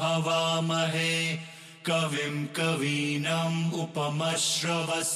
हवामहे कविं कवीनम् उपमश्रवस्तमम्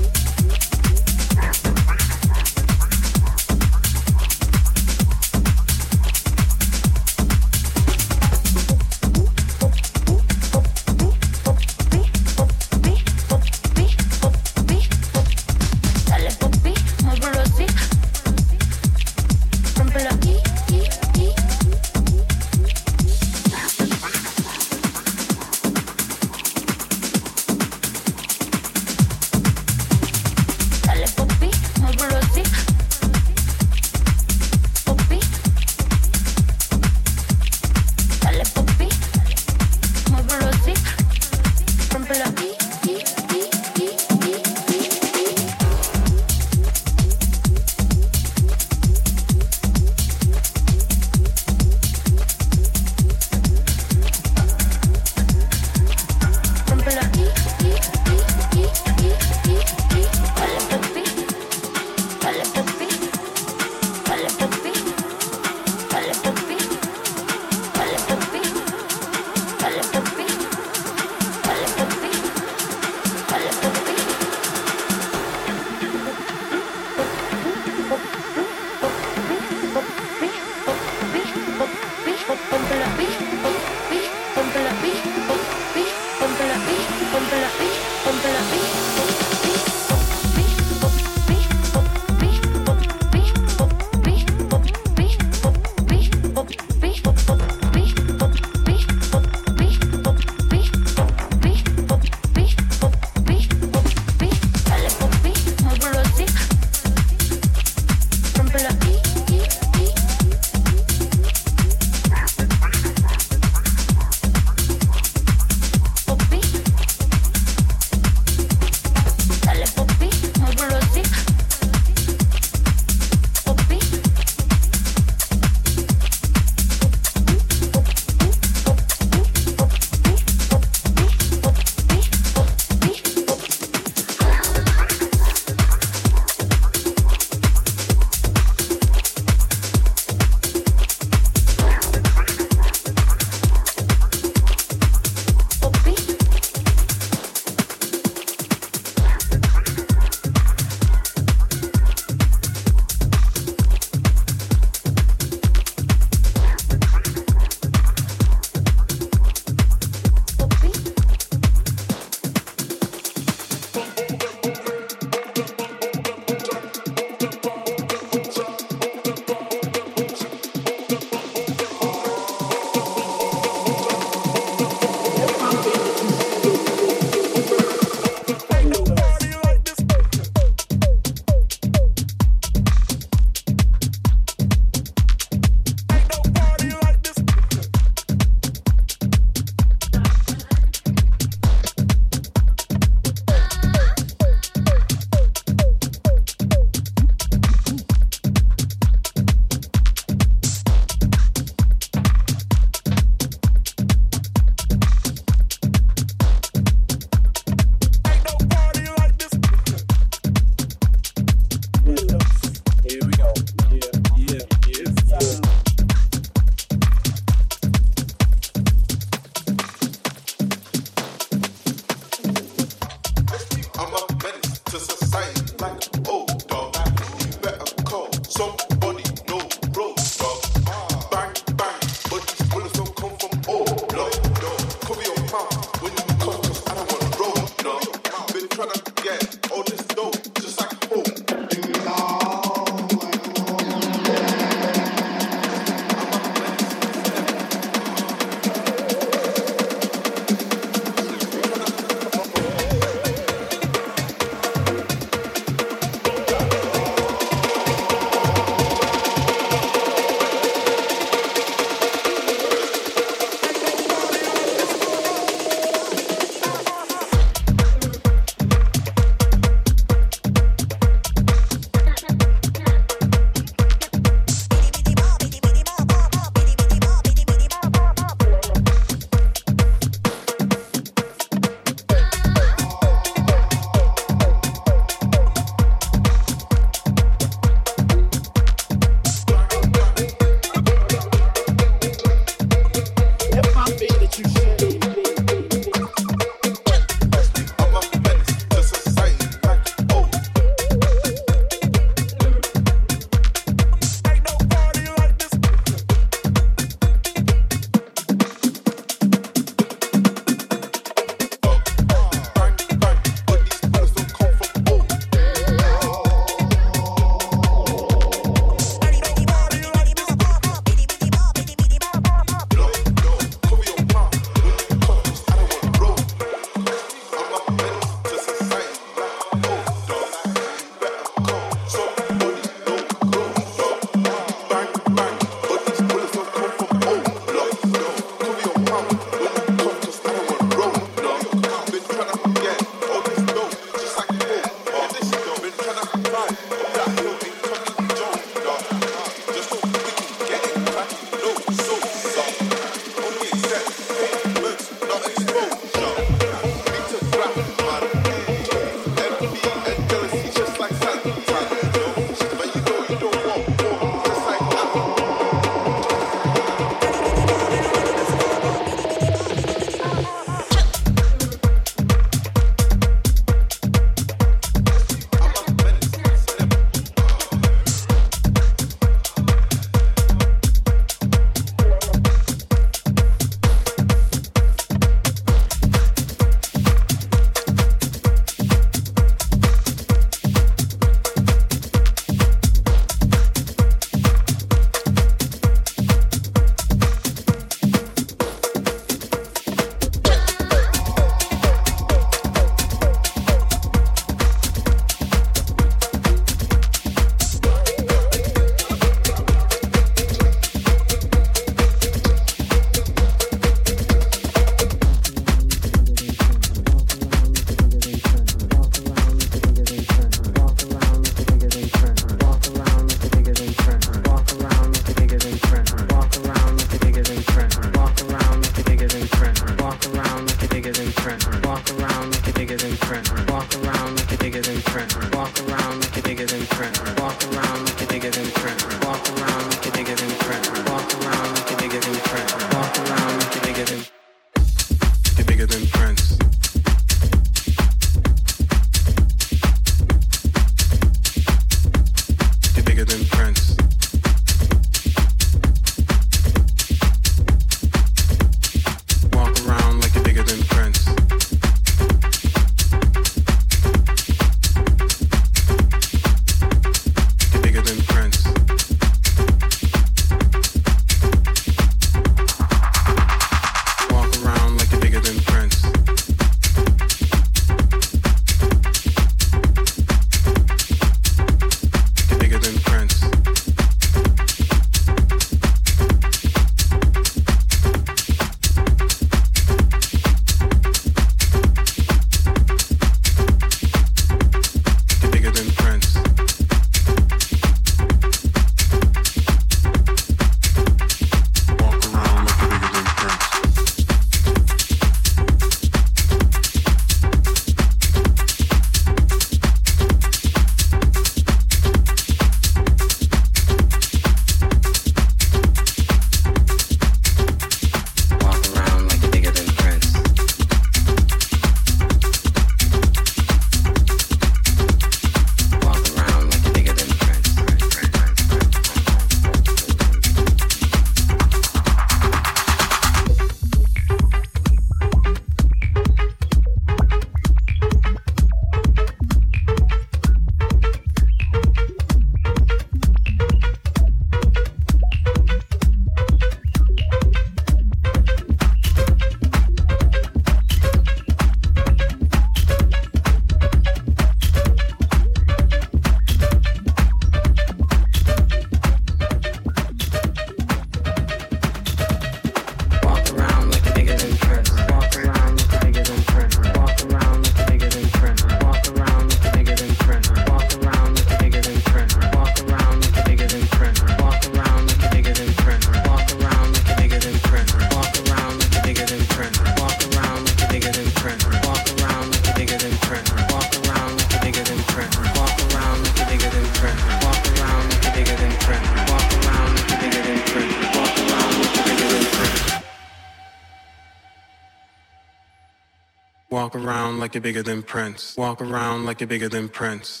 like you're bigger than Prince. Walk around like you're bigger than Prince.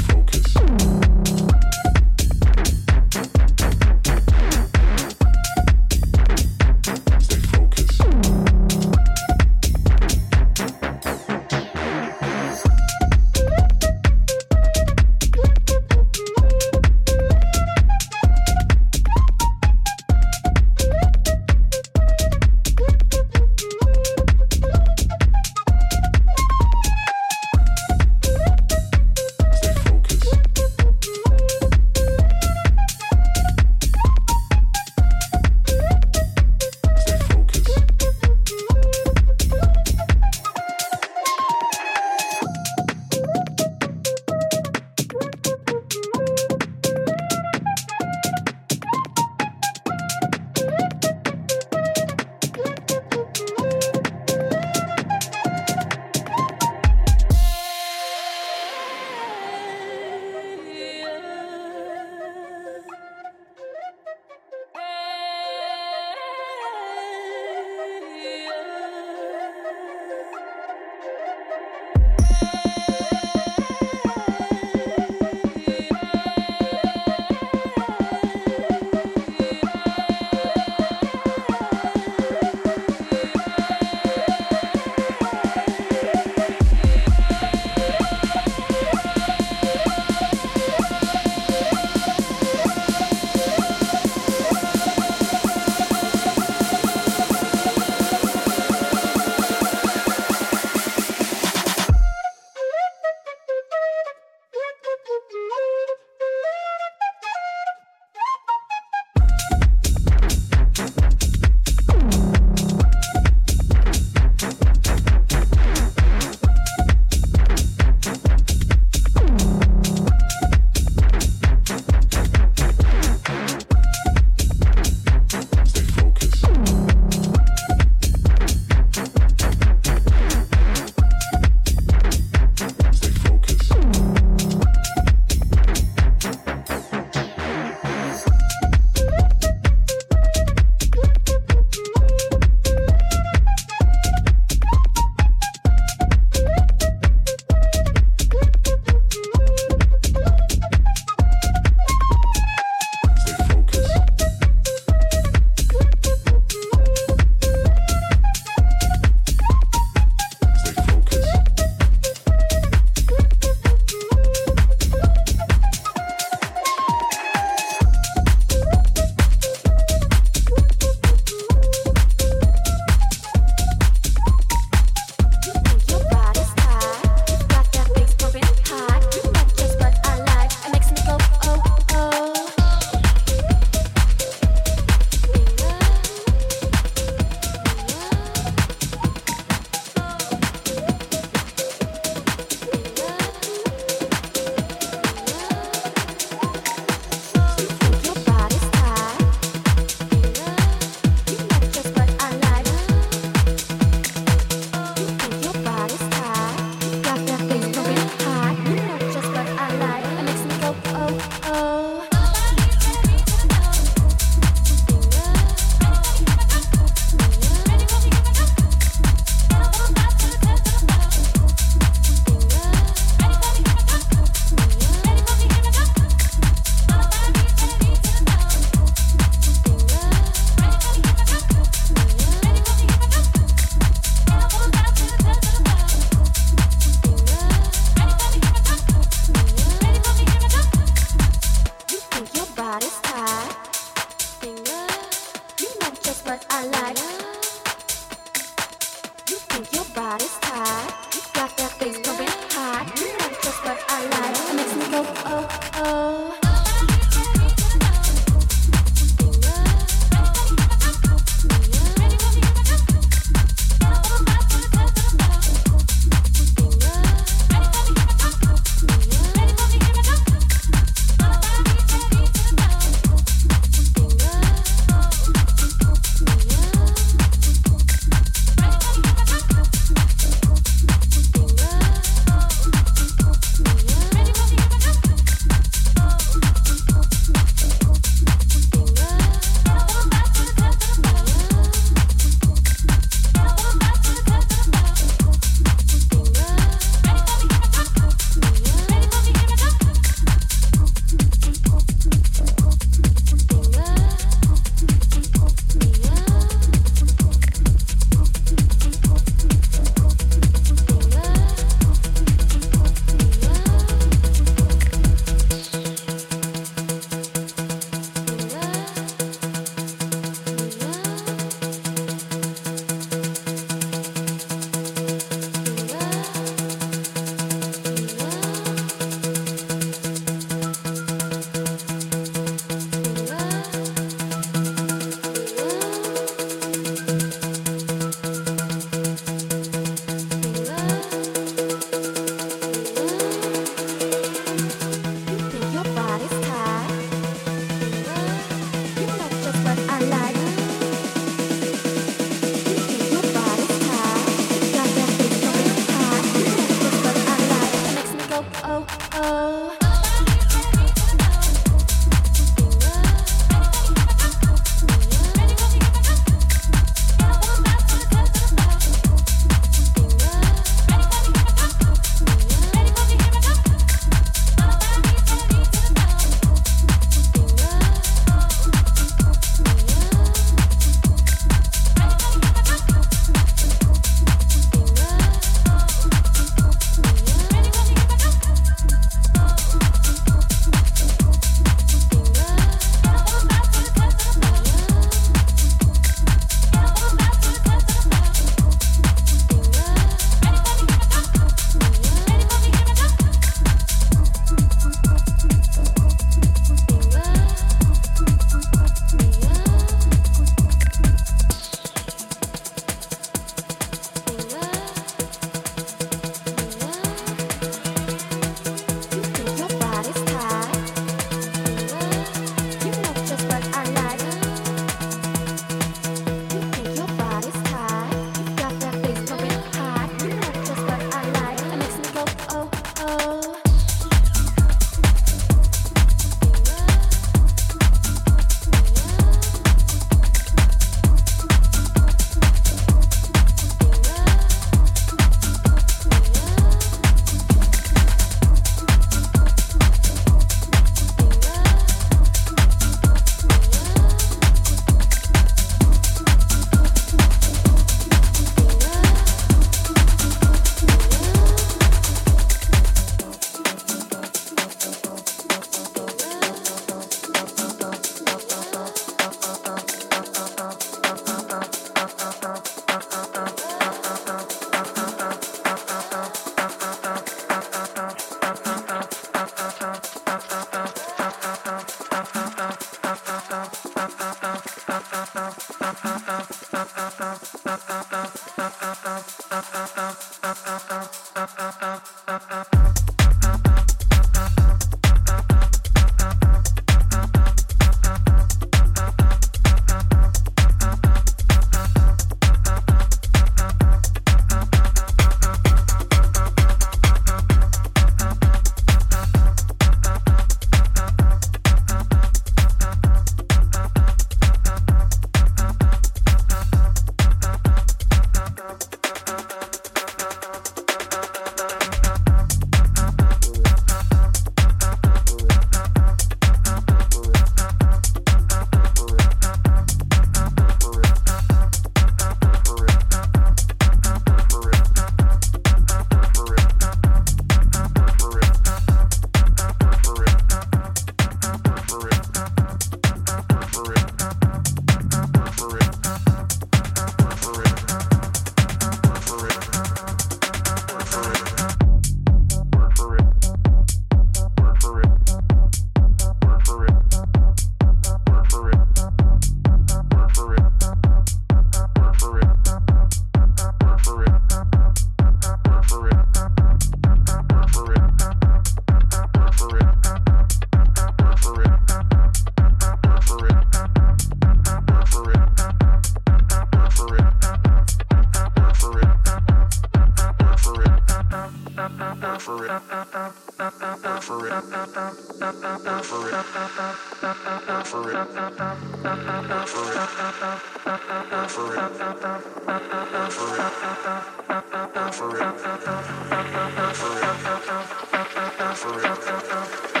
for it.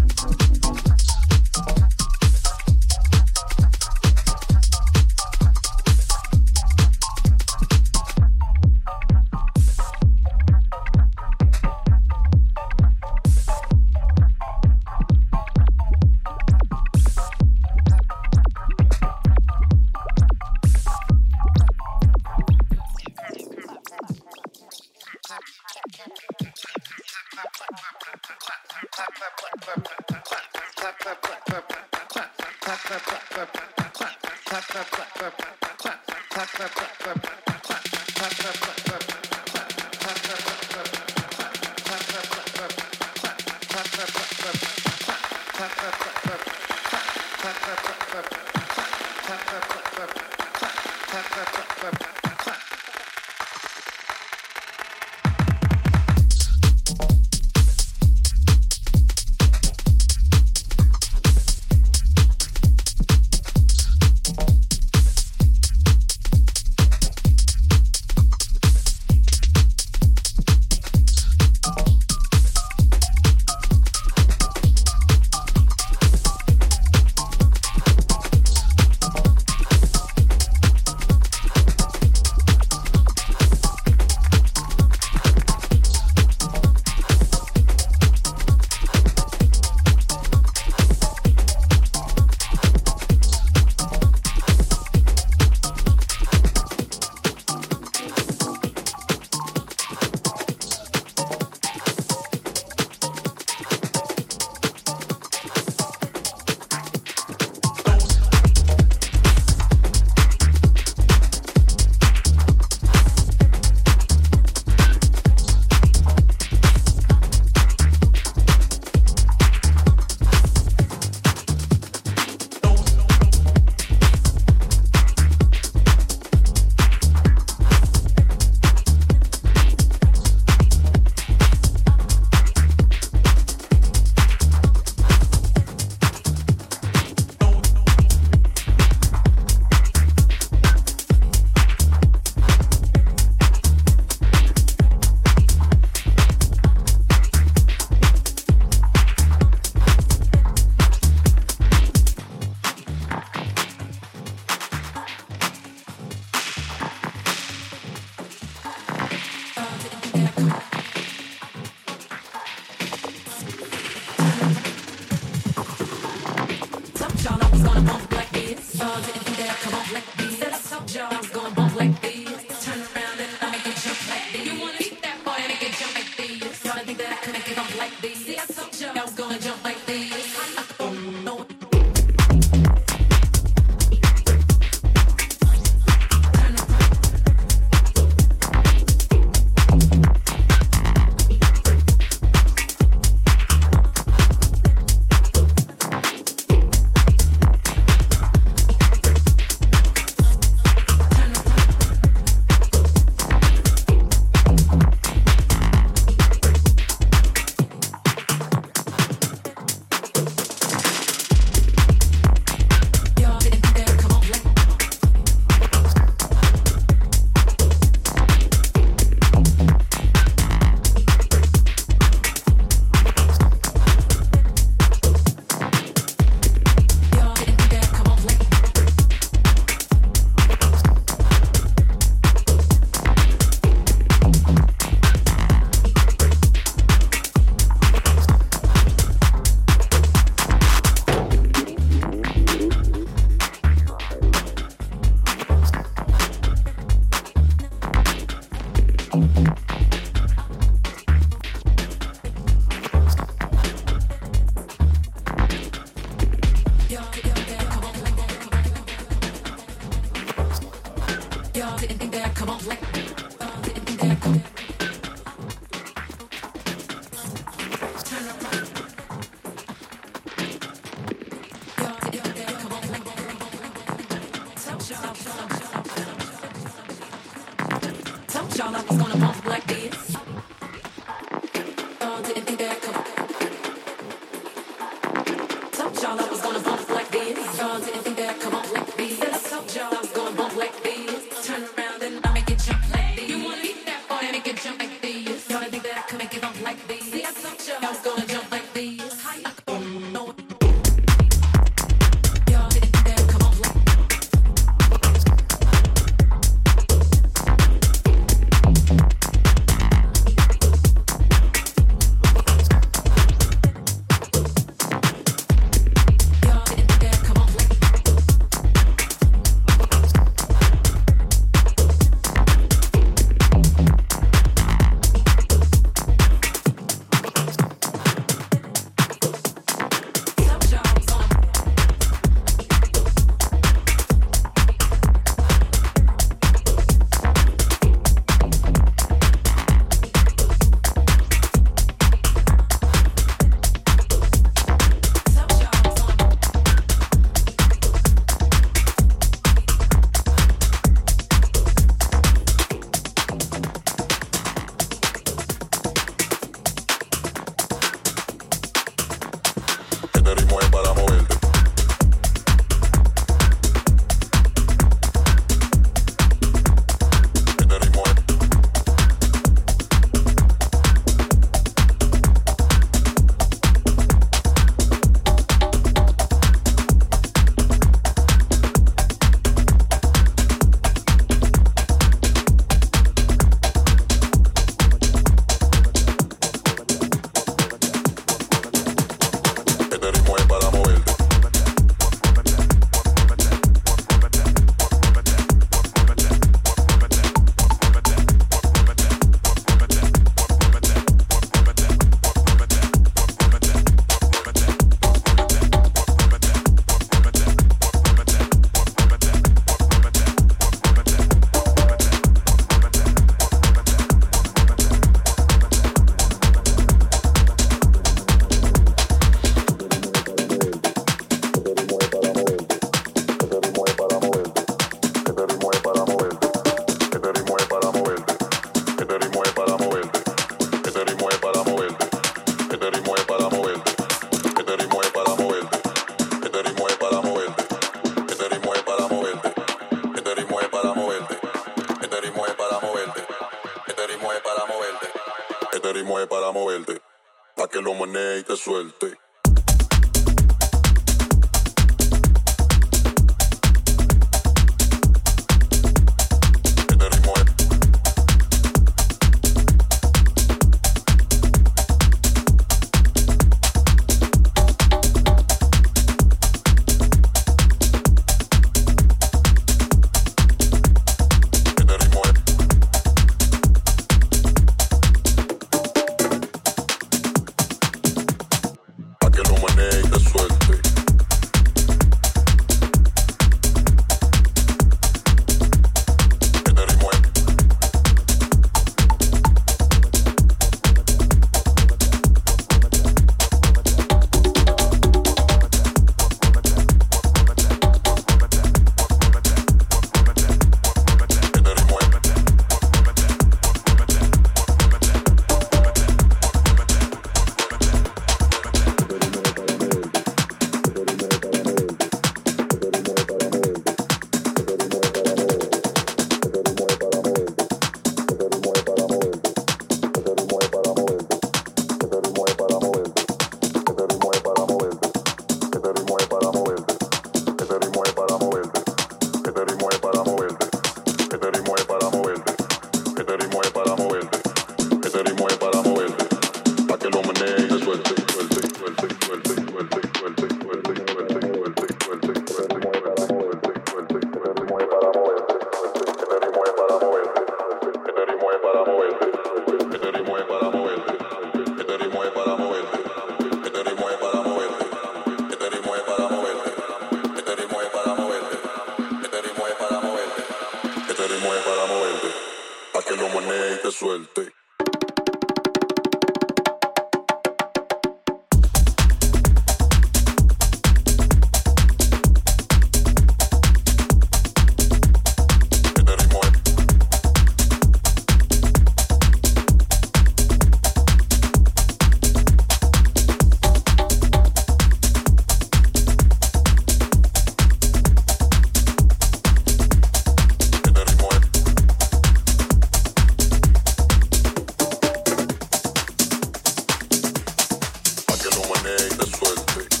tiene de suerte.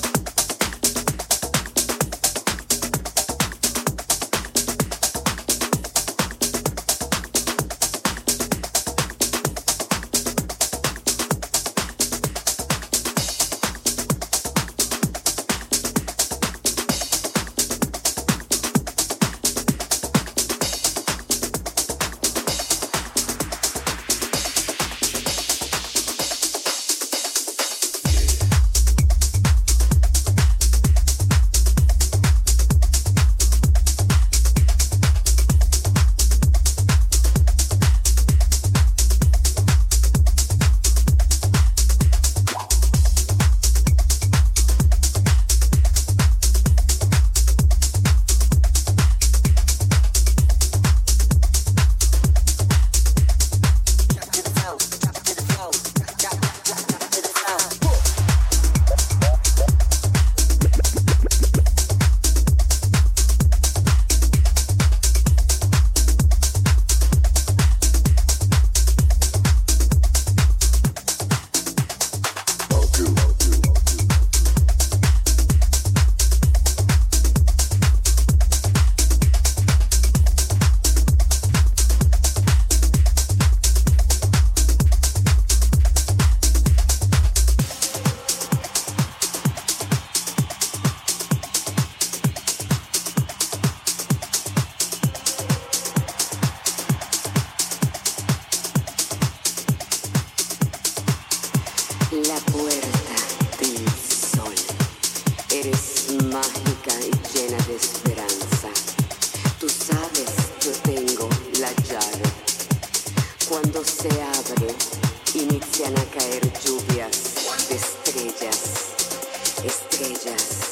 Lluvias, de estrellas, estrellas.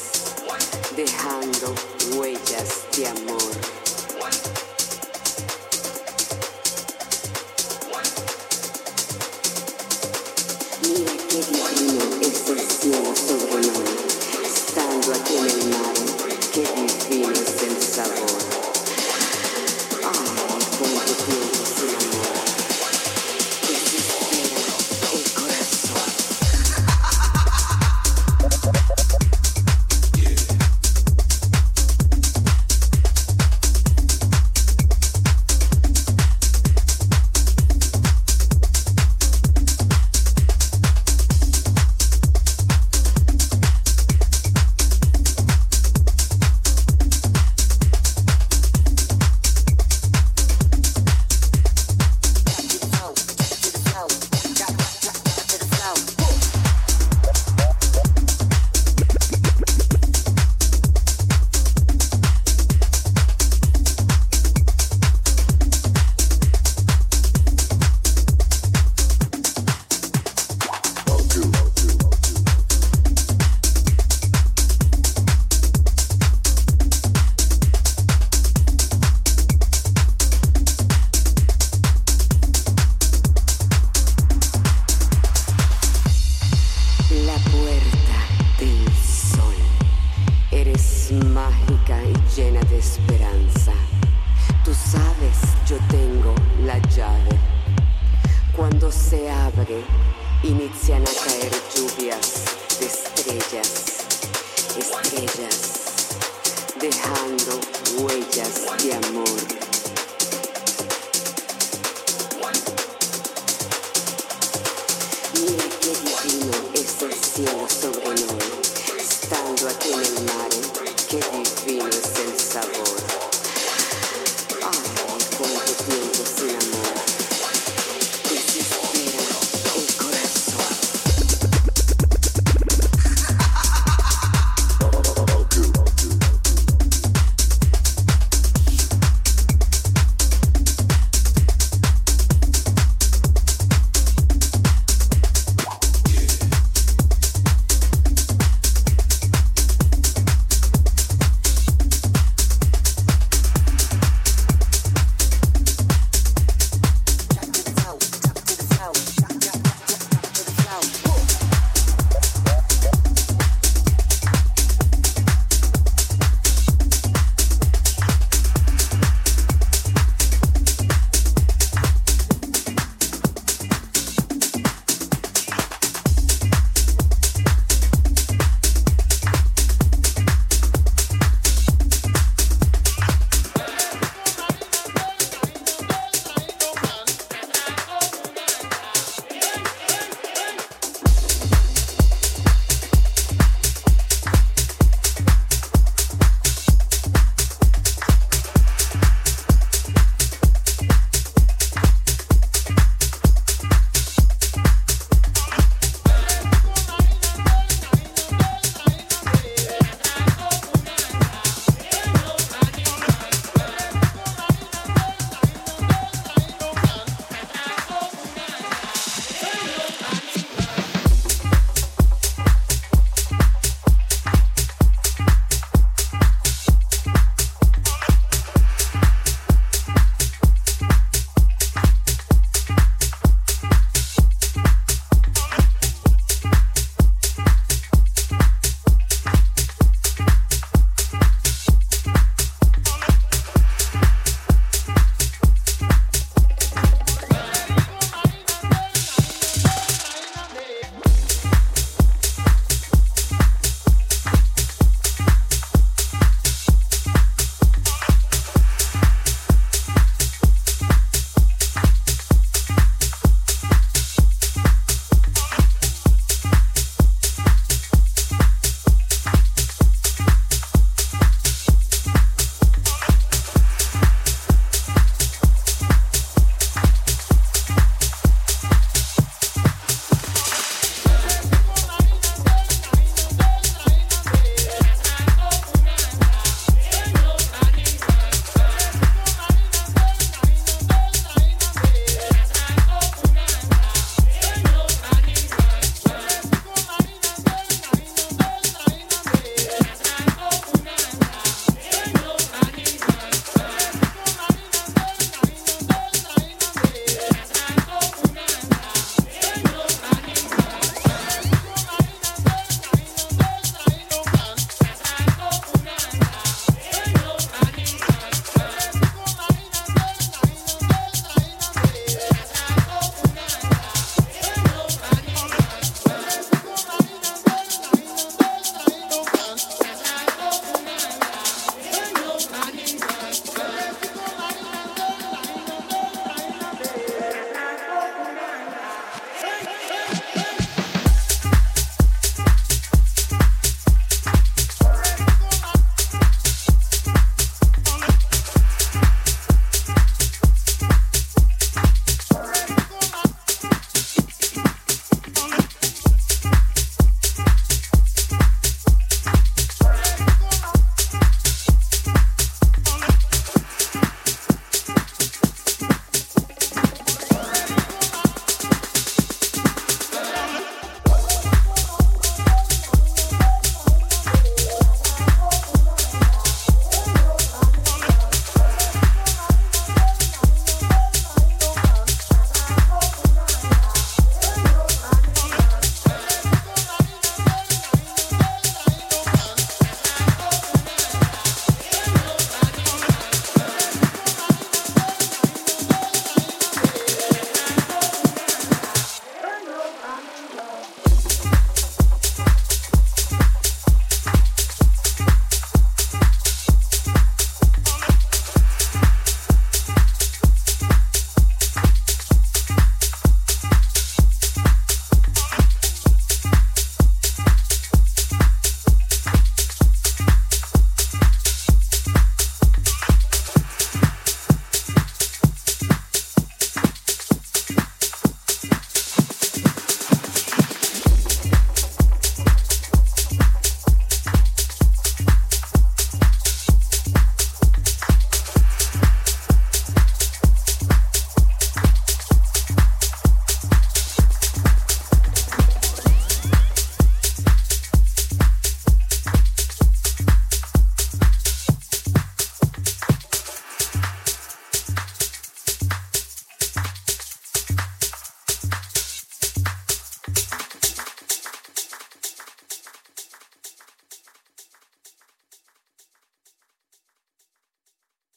Sobre noi, stando a te nel mare, che divino è il sapore.